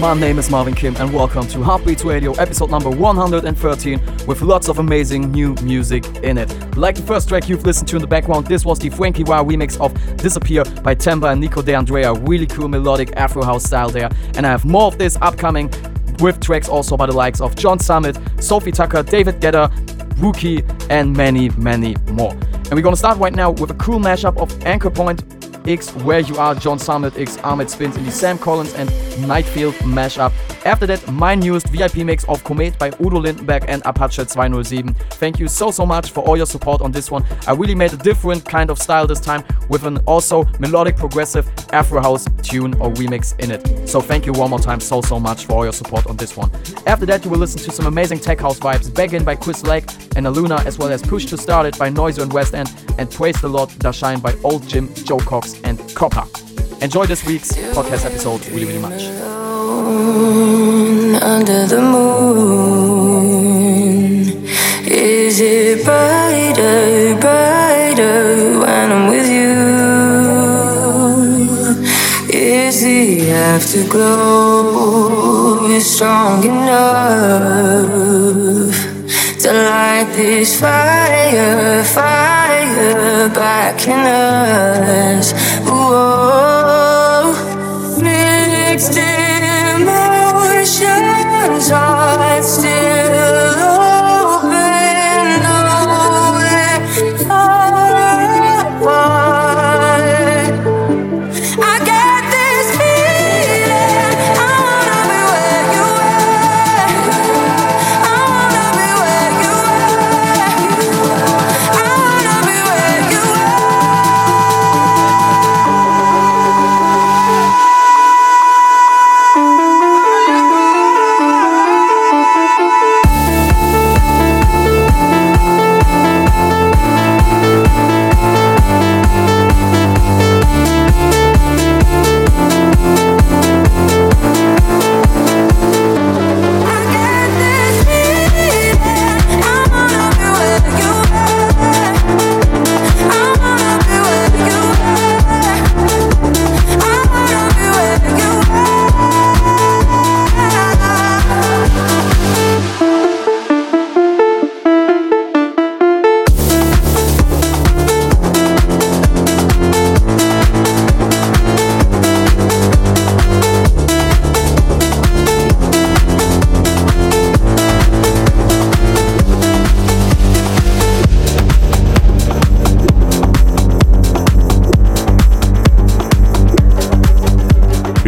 My name is Marvin Kim, and welcome to Heartbeats Radio, episode number 113, with lots of amazing new music in it. Like the first track you've listened to in the background, this was the Frankie Wire remix of Disappear by Temba and Nico De Andrea. Really cool melodic Afro house style there. And I have more of this upcoming with tracks also by the likes of John Summit, Sophie Tucker, David Guetta, Rookie, and many, many more. And we're gonna start right now with a cool mashup of Anchor Point X Where You Are, John Summit X Ahmed Spins and Sam Collins and Nightfield mashup. After that, my newest VIP mix of Komet by Udo Lindenberg and Apache 207. Thank you so so much for all your support on this one. I really made a different kind of style this time with an also melodic progressive Afro house tune or remix in it. So thank you one more time so so much for all your support on this one. After that, you will listen to some amazing tech house vibes. Back in by Chris Lake and Aluna, as well as Push to Start It by Noizu and West End, and Praise the Lord Da Shine by Old Jim, Joe Cox, and Copper. Enjoy this week's podcast episode really, really much. under the moon. Is it brighter, brighter when I'm with you? Is the afterglow strong enough to light this fire, fire back in us? Whoa.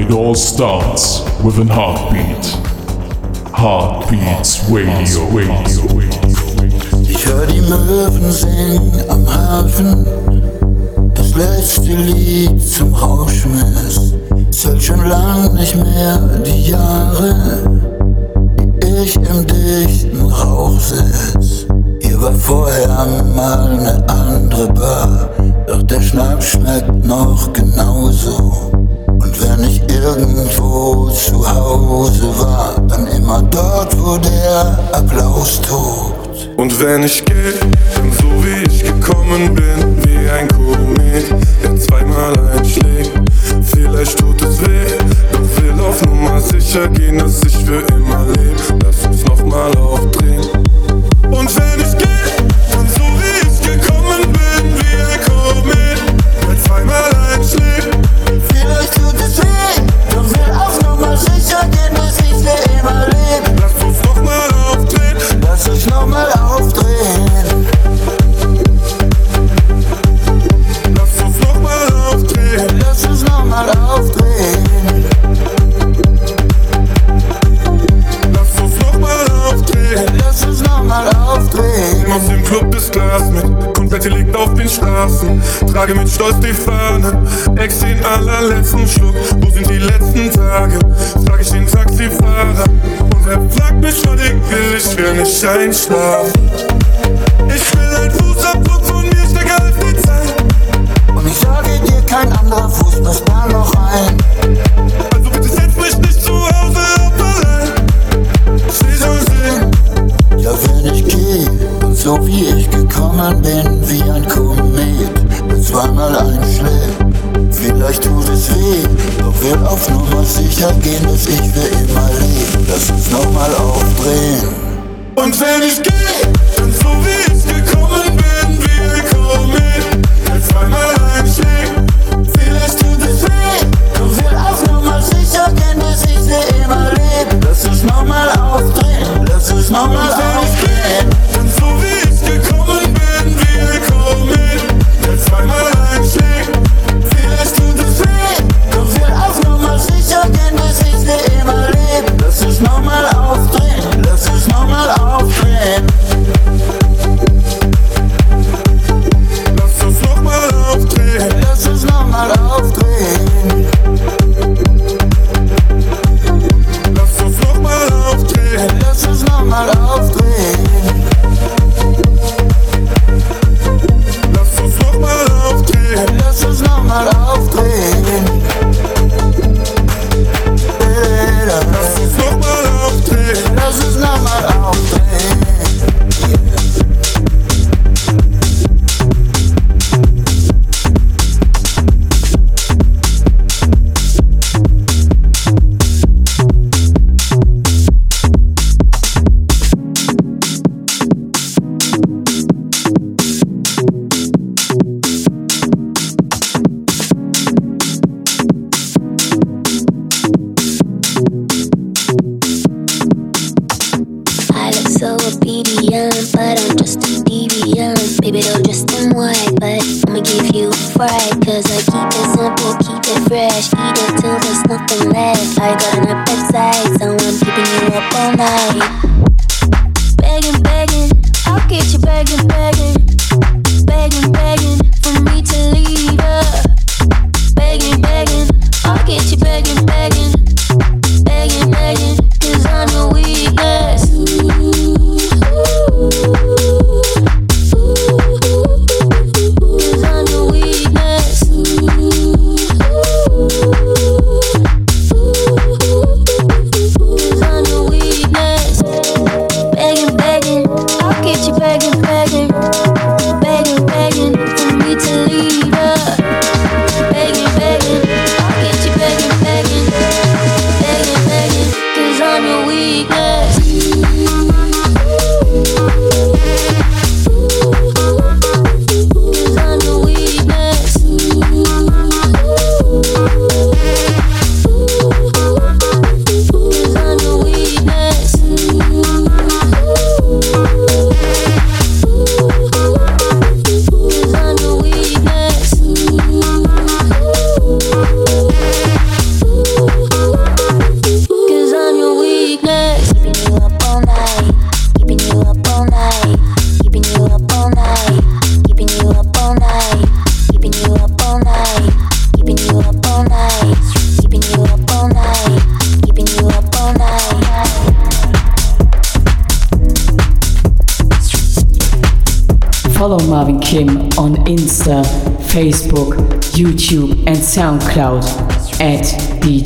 It all starts with an heartbeat. Heartbeats Radio, Radio. Ich hör die Möwen singen am Hafen. Das letzte Lied zum Rauschmiss. Zählt schon lang nicht mehr die Jahre, die ich im dichten Rauch sitz. Hier war vorher mal eine andere Bar, doch der Schnaps schmeckt noch genauso. Und wenn ich irgendwo zu Hause war, dann immer dort, wo der Applaus tobt. Und wenn ich gehe, dann so wie ich gekommen bin, wie ein Komet, der zweimal einschlägt. Vielleicht tut es weh, doch will auf Nummer sicher gehen, dass ich für immer lebe. Lass uns nochmal aufdrehen. Und wenn ich gehe, dann so wie ich gekommen bin, wie ein Komet, der zweimal einschlägt. Lass uns nochmal aufdrehen. Lass uns nochmal aufdrehen. Lass uns nochmal aufdrehen. Aufdrehen. Aus dem Club das Glas mit, komplett liegt auf den Straßen. Trage mit Stolz die Fahne, Ex den allerletzten Schluck. Wo sind die letzten Tage? Frag ich den Taxifahrer. Und er fragt mich, was ich will, ich will nicht einschlafen. Ich will ein Fußabdruck von mir, stärker als die Zeit. Und ich sage dir, kein anderer Fuß passt da noch ein. So wie ich gekommen bin, wie ein Komet, der zweimal einschlägt. Vielleicht tut es weh, doch will auf Nummer sicher gehen, dass ich für immer lebe. Lass uns nochmal aufdrehen. Und wenn ich gehe, dann so wie ich gekommen bin, wie ein Komet, der zweimal einschlägt. Vielleicht tut es weh, doch will auf Nummer sicher gehen, dass ich für immer lebe. Lass uns nochmal aufdrehen, lass uns nochmal aufdrehen. Nochmal aufdrehen, lass uns nochmal aufdrehen.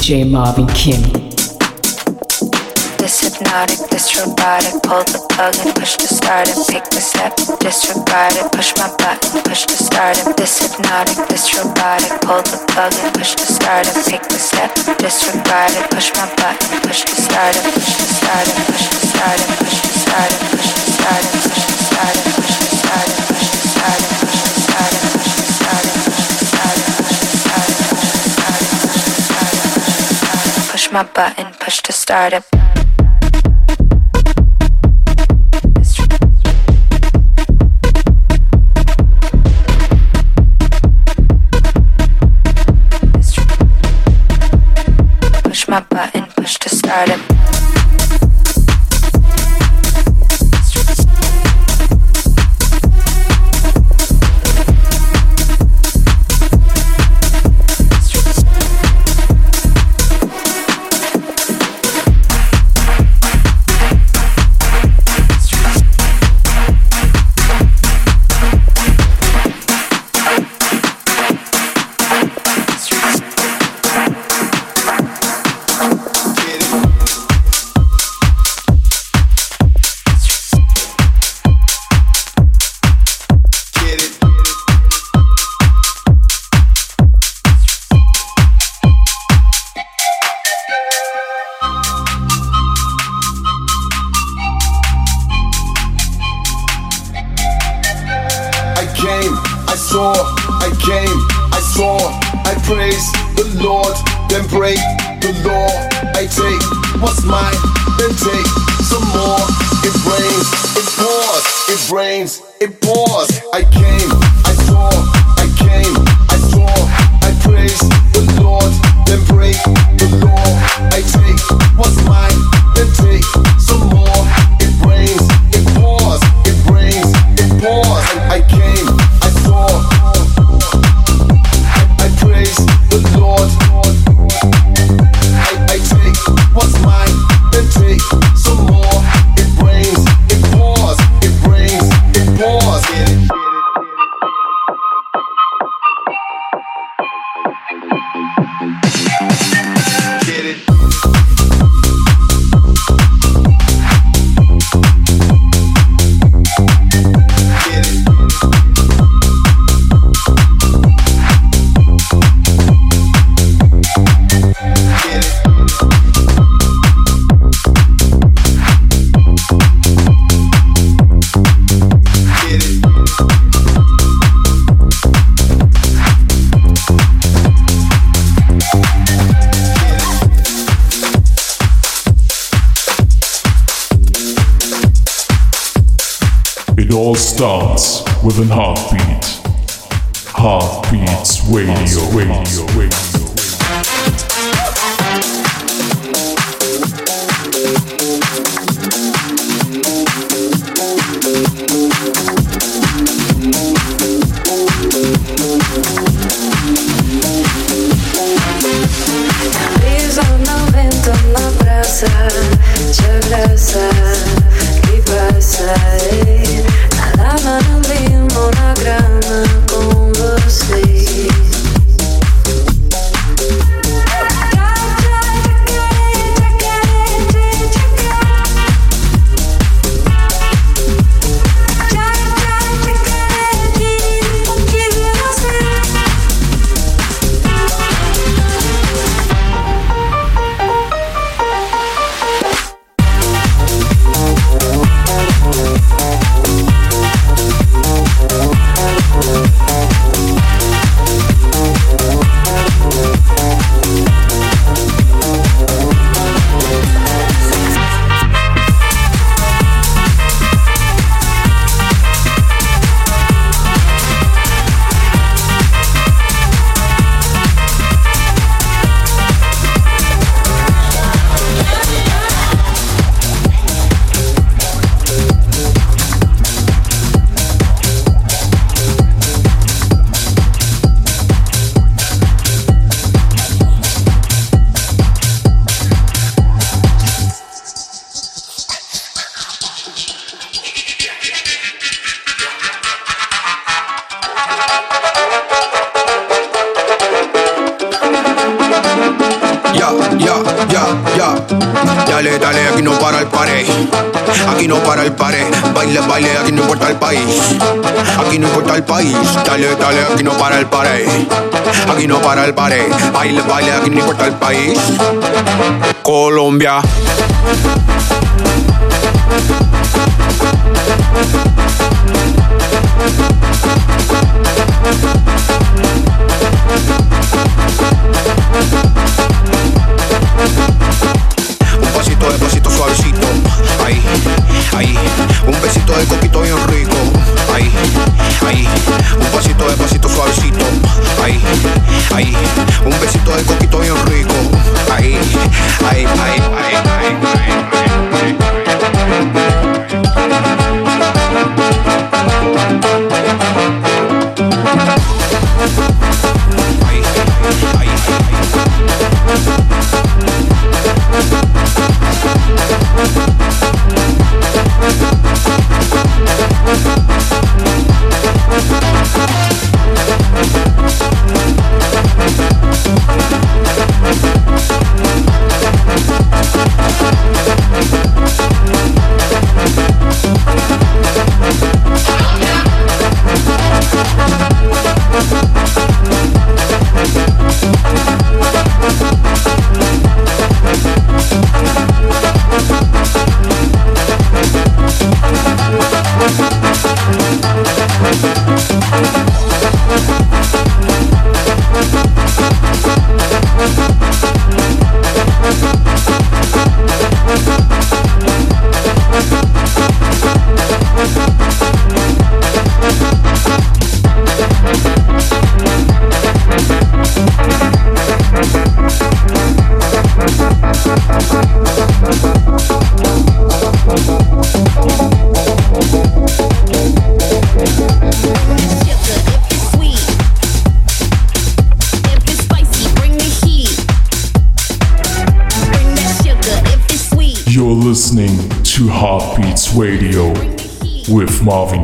DJ Marvin Kim. This hypnotic, this robotic, pull the plug and push to start and pick the step. Disregard it, push my button, push to start it. This hypnotic, this robotic, pull the plug and push to start and pick the step. Disregard it, push my button, push to start it, push to start it, push to start it, push to start it, push to start it, push to start it, push to start my button, push to start it. Push my button, push to start it.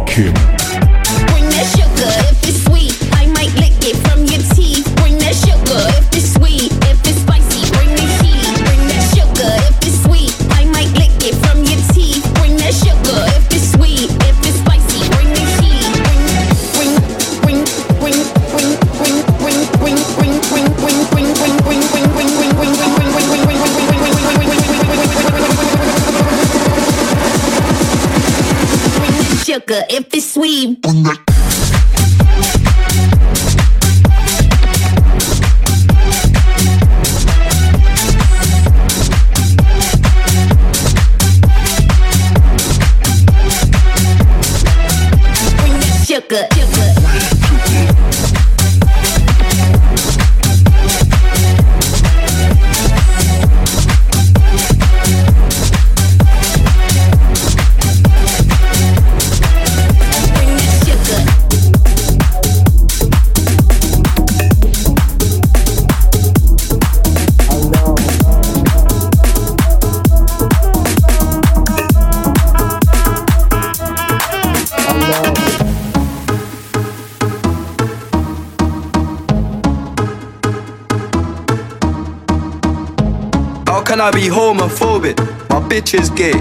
Funk. I be homophobic? My bitch is gay.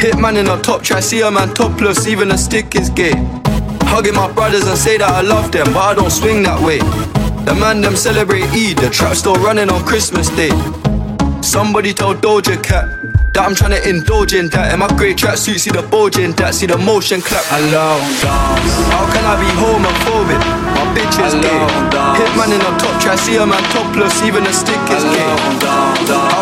Hitman in a top try, see a man topless, even a stick is gay. Hugging my brothers and say that I love them, but I don't swing that way. The man them celebrate Eid, the trap still running on Christmas Day. Somebody told Doja Cat that I'm trying to indulge in that. In my great tracksuit, see the bulge in that, see the motion clap. Hello, How can I be homophobic? My bitch is gay. Hitman in a top try, see a man topless, even a stick is gay. How can I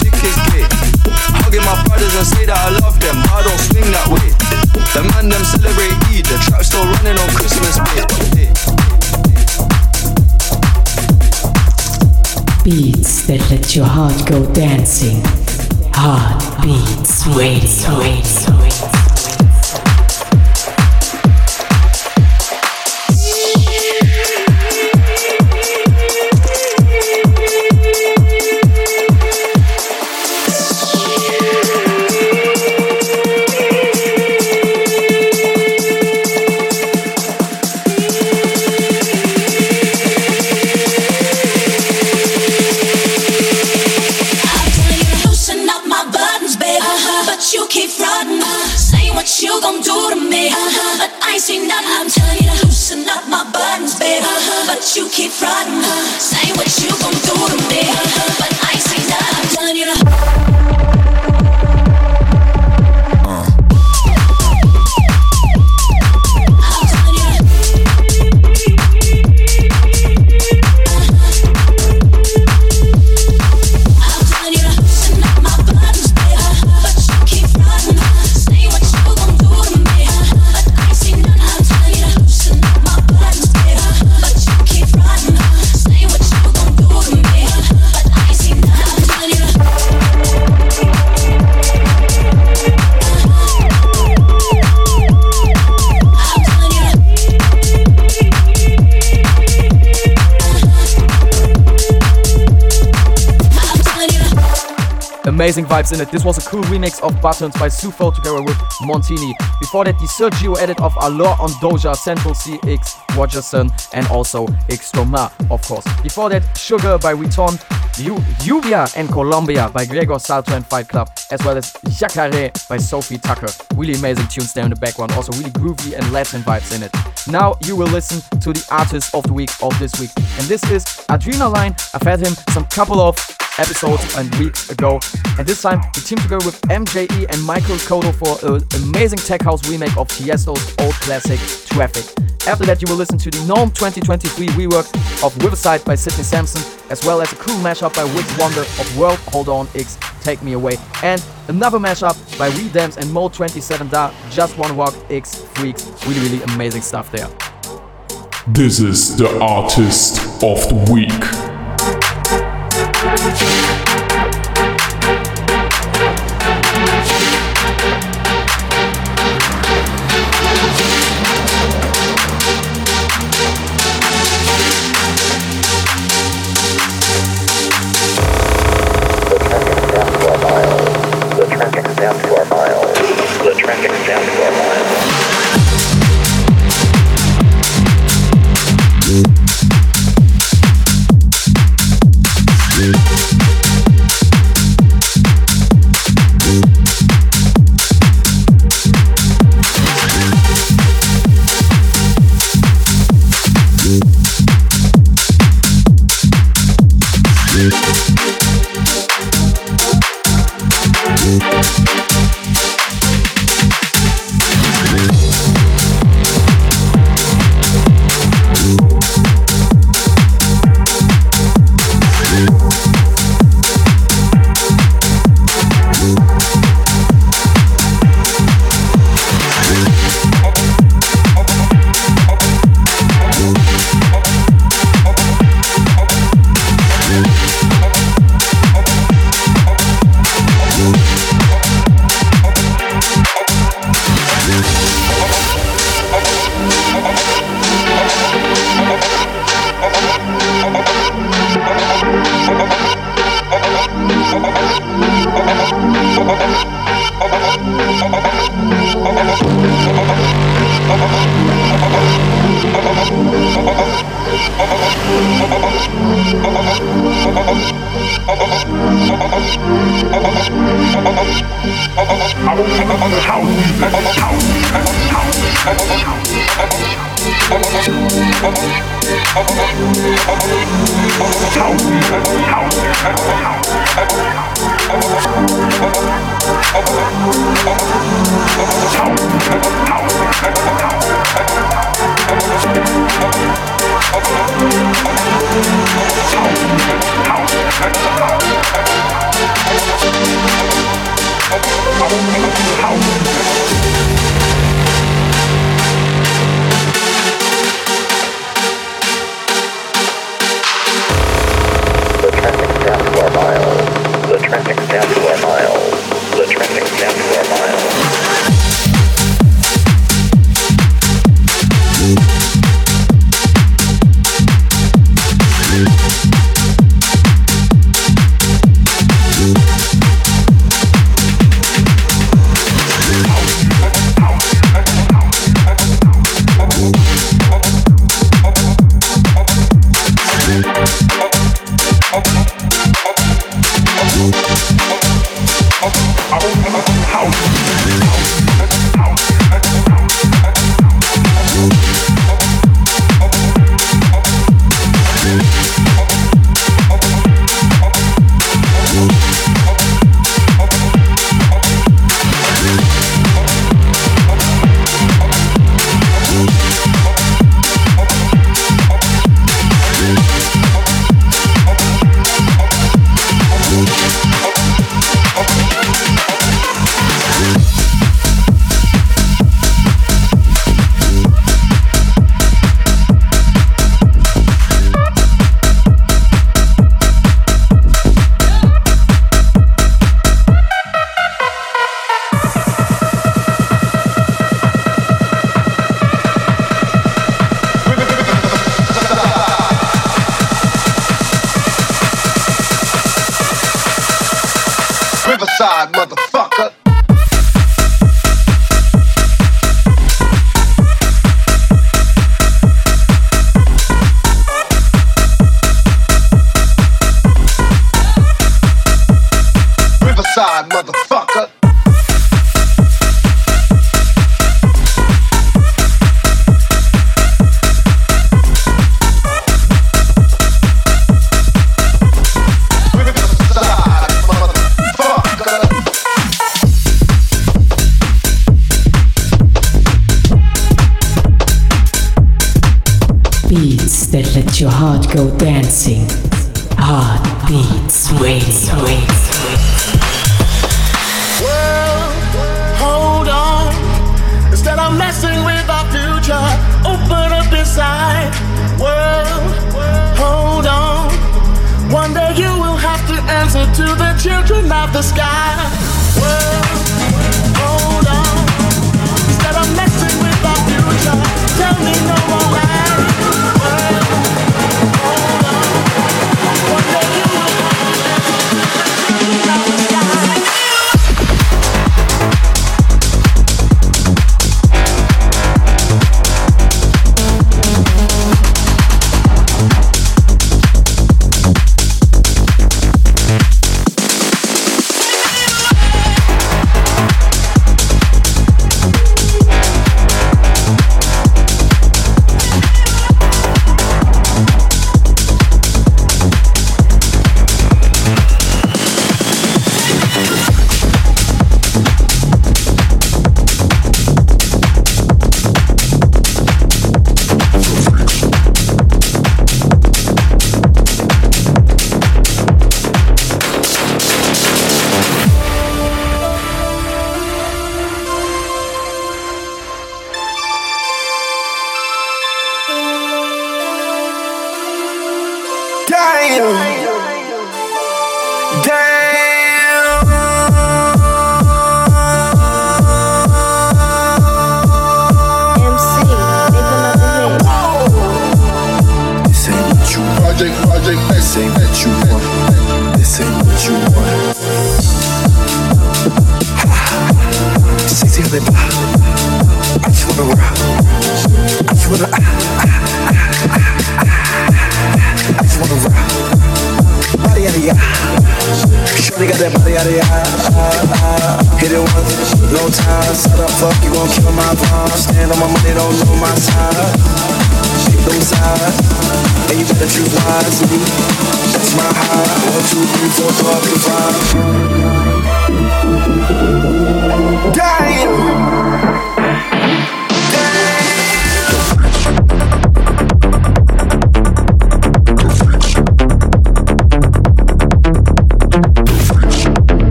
Brothers and say that I love them, but I don't swing that way. The man them celebrate Eid, the trap still running on Christmas Day. Beats that let your heart go dancing. Heartbeats Radio. Radio. Amazing vibes in it. This was a cool remix of Buttons by Sufo together with Montini. Before that, the Sergio edit of Alors on Doja, Central CX, Rogerson, and also Stromae, of course. Before that, Sugar by Riton, Lluvia and Colombia by Gregor Salto and Fight Club, as well as Jacare by Sophie Tucker. Really amazing tunes there in the background, also really groovy and Latin vibes in it. Now you will listen to the artist of the week of this week, and this is Adrena Line. I've had him some couple of episodes and weeks ago. And this time he teamed together with MJE and Michael Kodo for an amazing tech house remake of Tiesto's old classic Traffic. After that, you will listen to the Gnome 2023 rework of Riverside by Sidney Samson, as well as a cool mashup by Wix Wonder of World Hold On X Take Me Away, and another mashup by Redams and Mode 27 Da Just One Walk X Freaks. Really, really amazing stuff there. This is the artist of the week.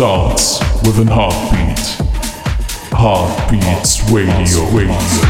Starts with an heartbeat. Heartbeats Radio. Radio.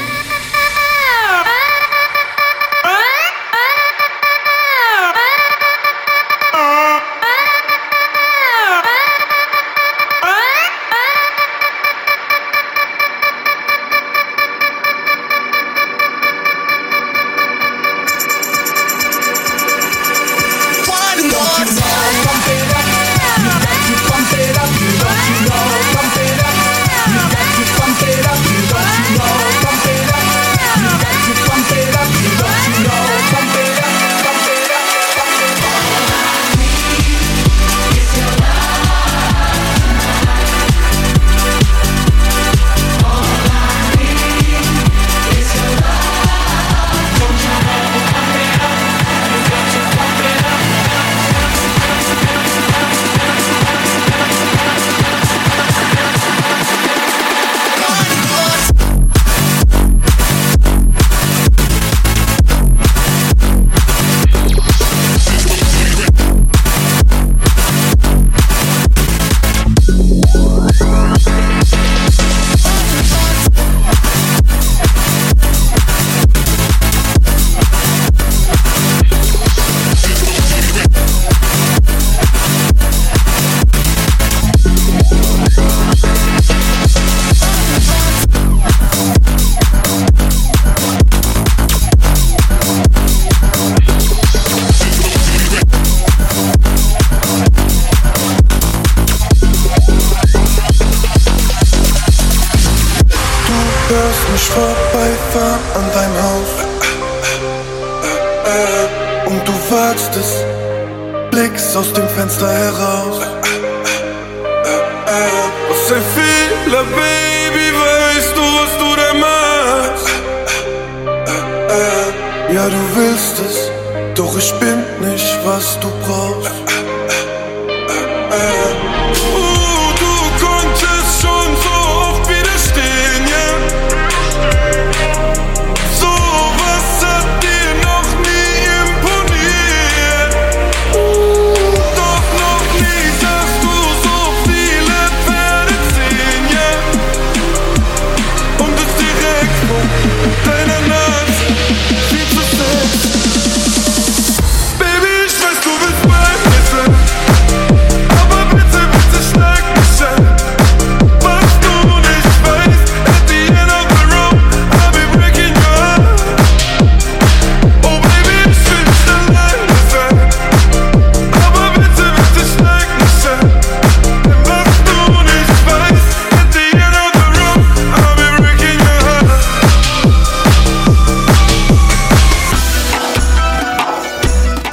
Ja, du willst es, doch ich bin nicht, was du brauchst.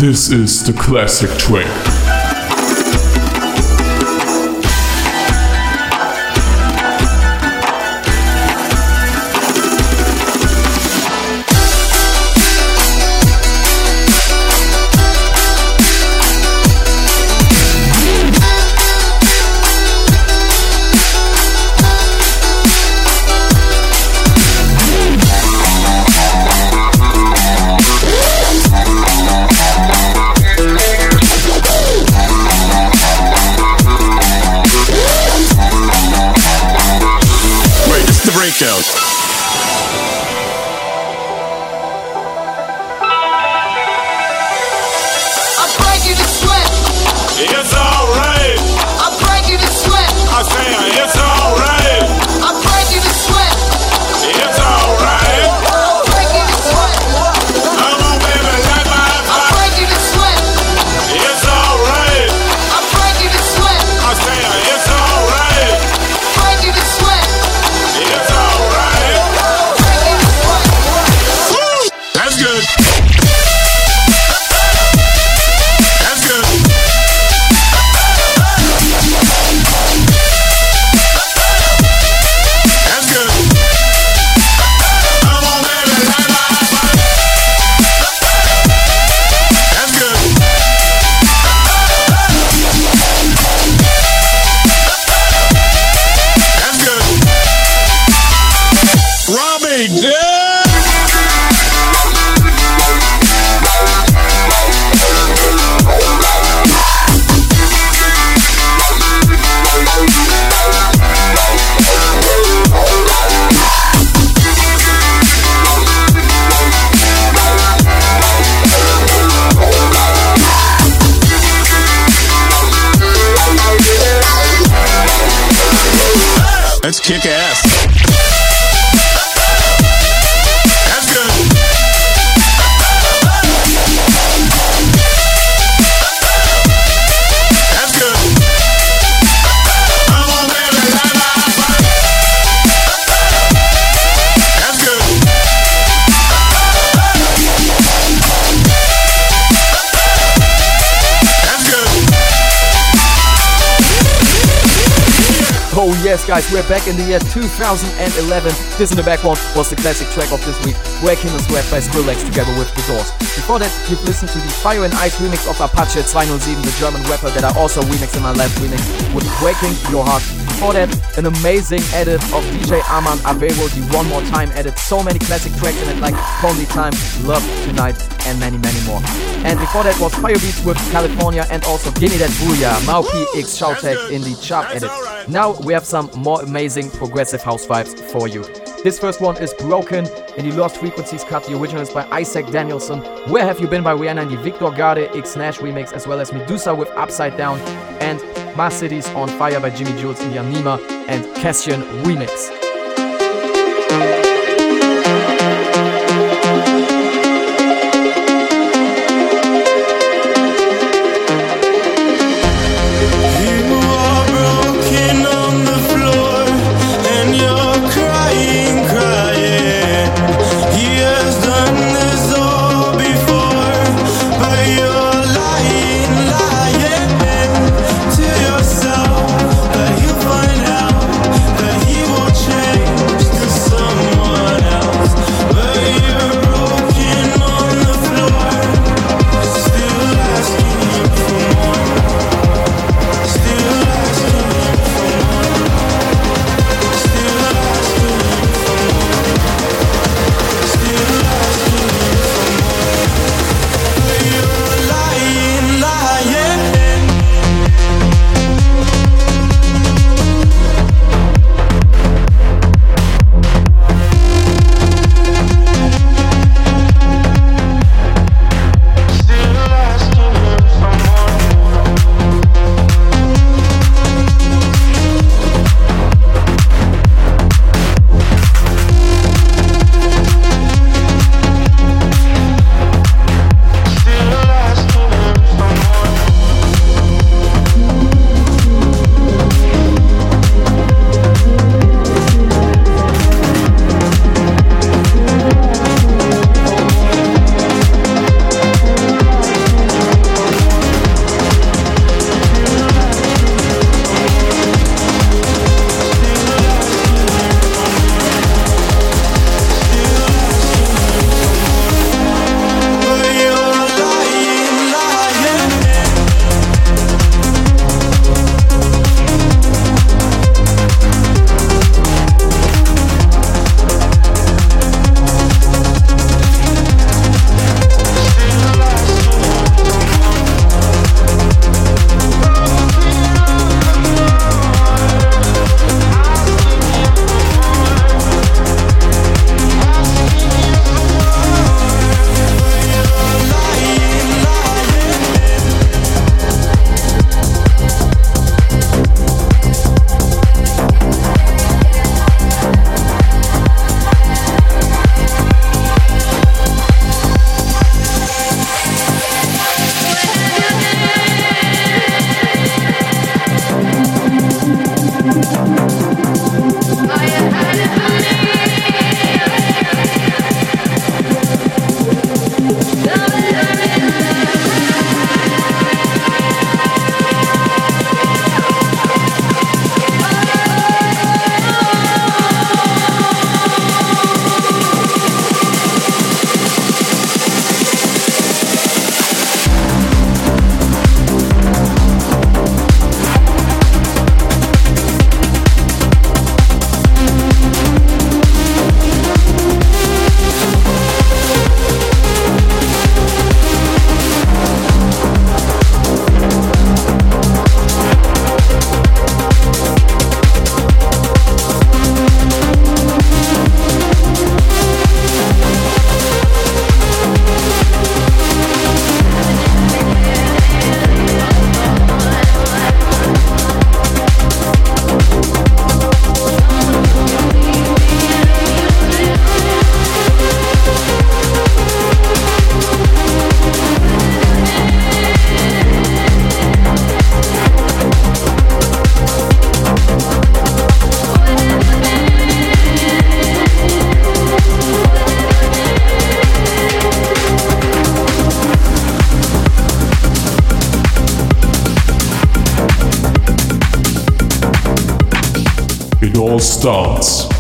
This is the classic track. 2011. This in the background was the classic track of this week, Waking the Sweat by Skrillex together with The Doors. Before that, you've listened to the Fire and Ice remix of Apache 207, the German rapper that I also remixed in my last remix with Waking Your Heart. Before that, an amazing edit of DJ Arman Aveiro, the One More Time edit. So many classic tracks in it like Only Time, Love Tonight, and many, many more. And before that was Fire Firebeatz with California and also Gimme That Booyah, Mauki X Shoutek in the Chop edit. Now we have some more amazing progressive house vibes for you. This first one is Broken in the Lost Frequencies cut. The original is by Isak Danielson. Where Have You Been by Rihanna in the Victor Garde X Nash remix, as well as Meduza with Upside Down and My City's on Fire by Jimi Jules the Anima and Cassian remix.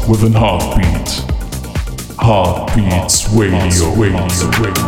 With an heartbeat. Heartbeats Radio. Radio. Radio.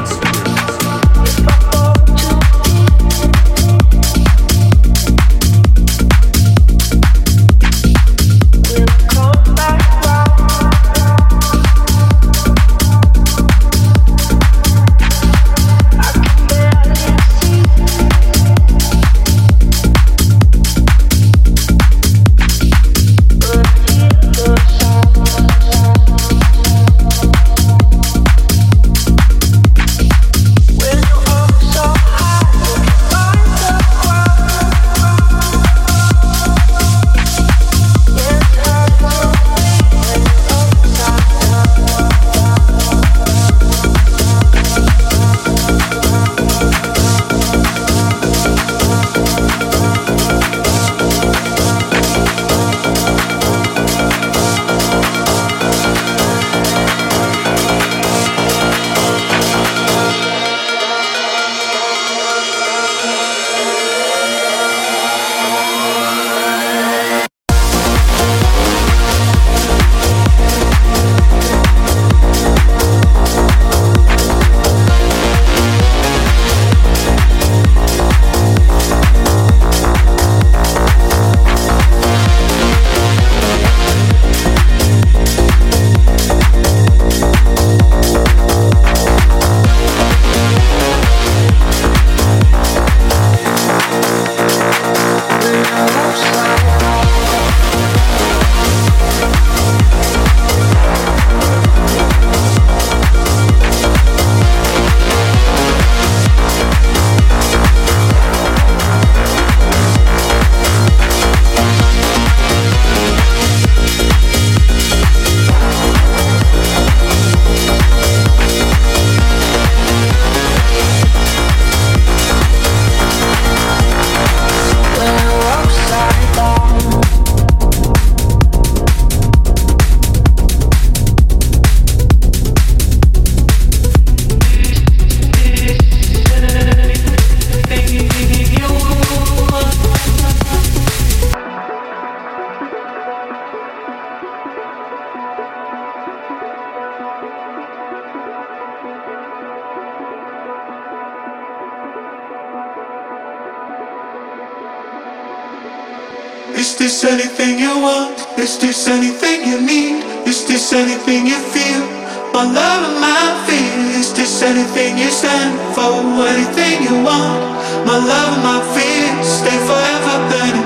My love and my fear. Stay forever burning.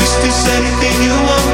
Is this anything you want?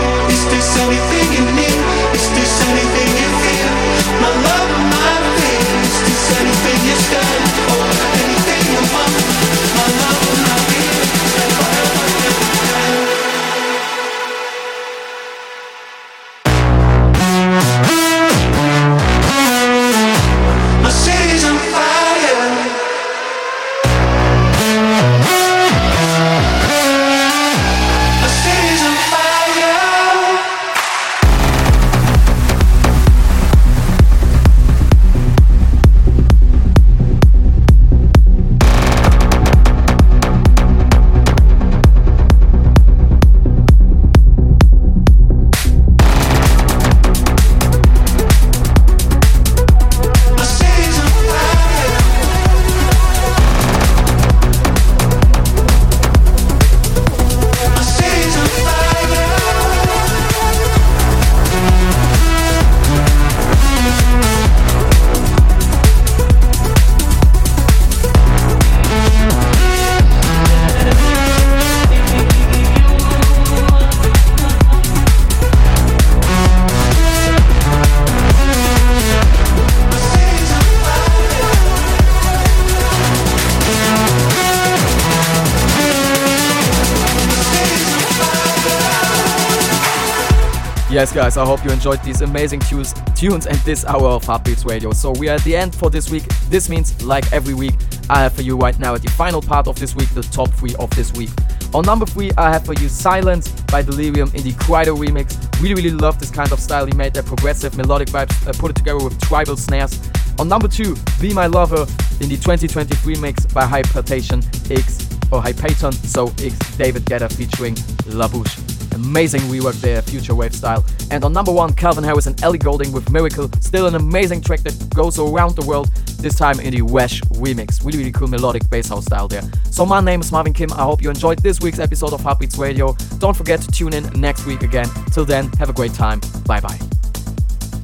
Yes, guys, I hope you enjoyed these amazing tunes, tunes and this hour of Heartbeats Radio. So we are at the end for this week. This means, like every week, I have for you right now at the final part of this week, the top three of this week. On number three, I have for you Silence by Delerium in the Quido remix. Really, really love this kind of style. He made that progressive melodic vibes, uh, put it together with tribal snares. On number two, Be My Lover in the 2023 mix by Hypertation X or Hypaton, so X David Guetta featuring La Bouche. Amazing rework there, future wave style. And on number one, Calvin Harris and Ellie Goulding with Miracle. Still an amazing track that goes around the world, this time in the Wesh remix. Really, really cool melodic bass house style there. So my name is Marvin Kim. I hope you enjoyed this week's episode of Heartbeats Radio. Don't forget to tune in next week again. Till then, have a great time. Bye bye.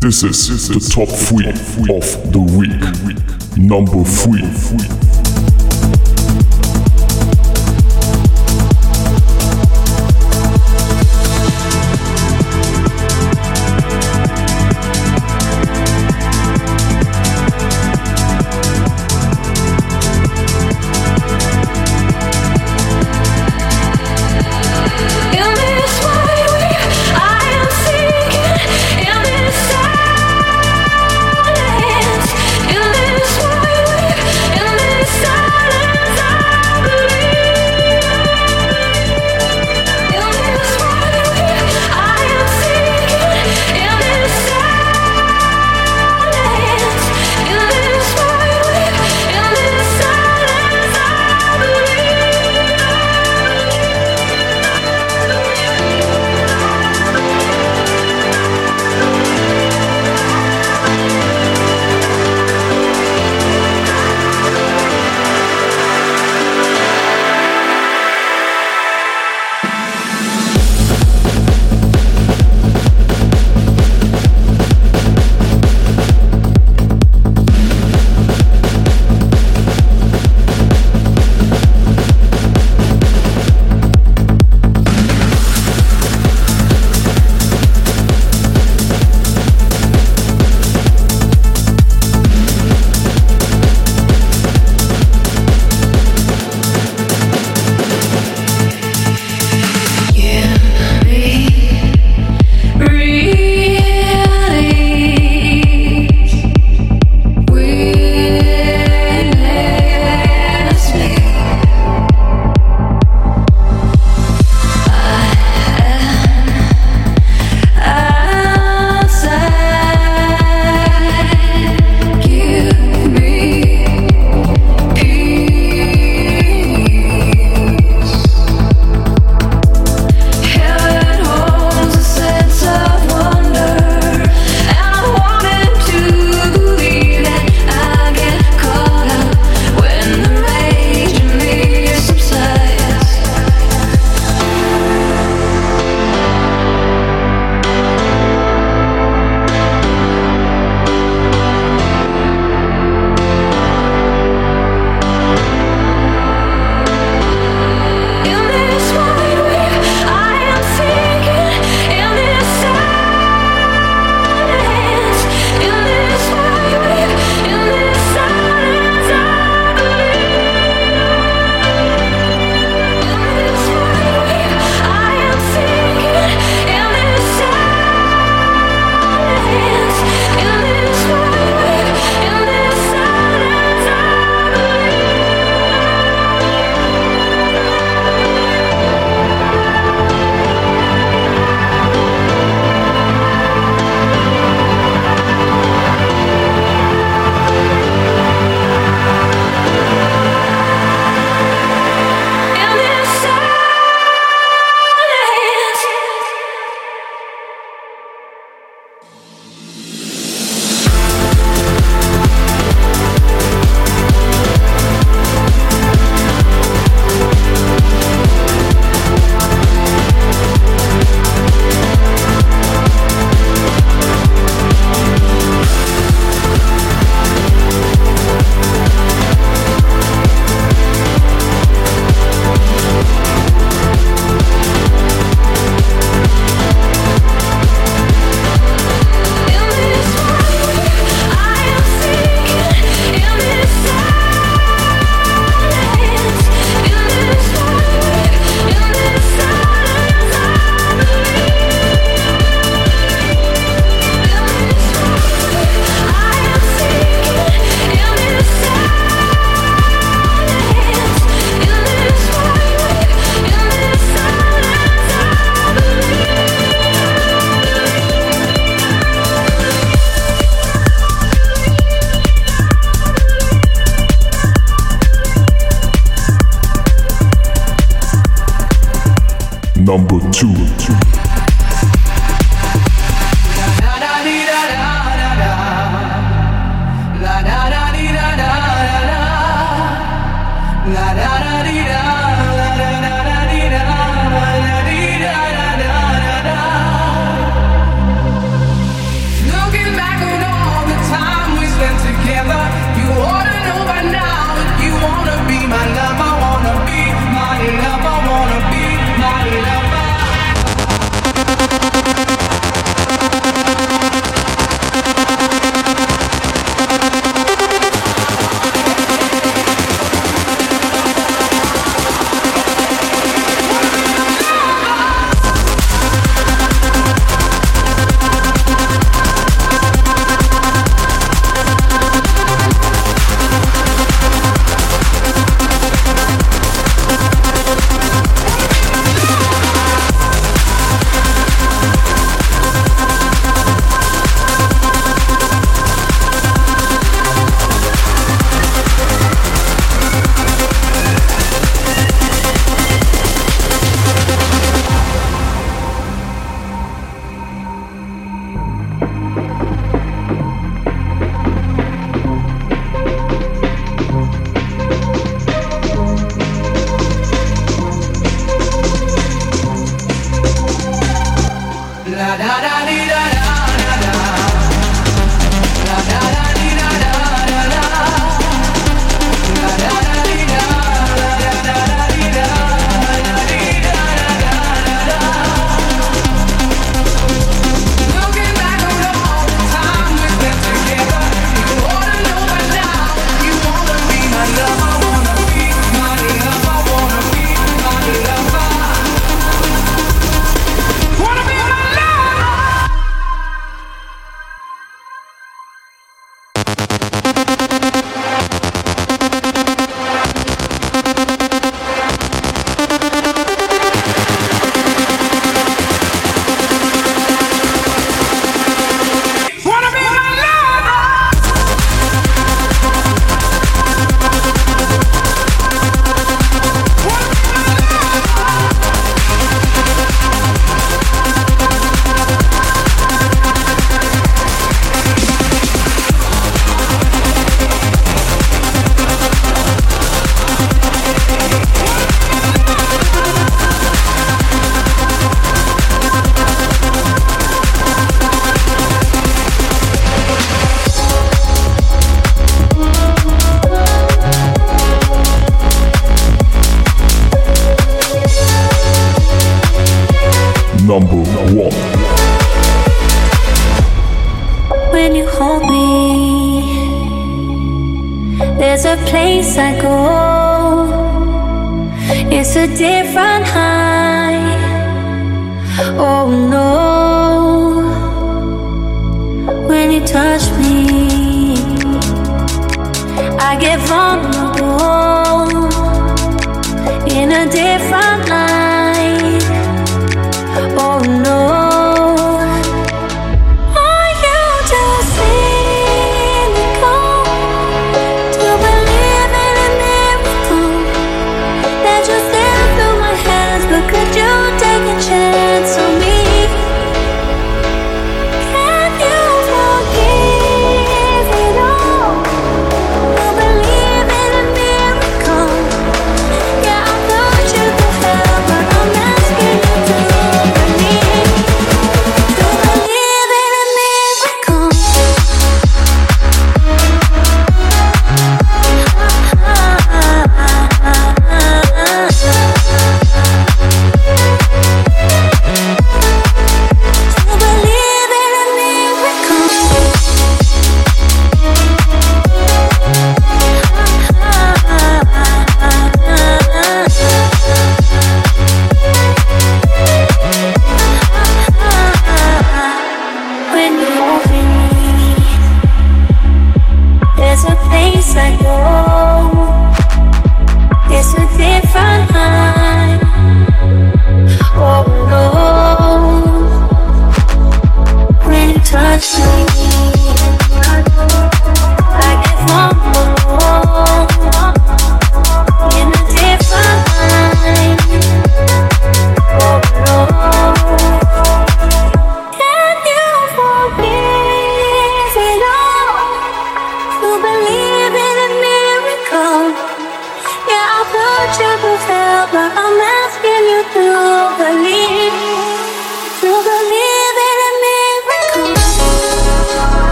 This is the top three of the week. Number three.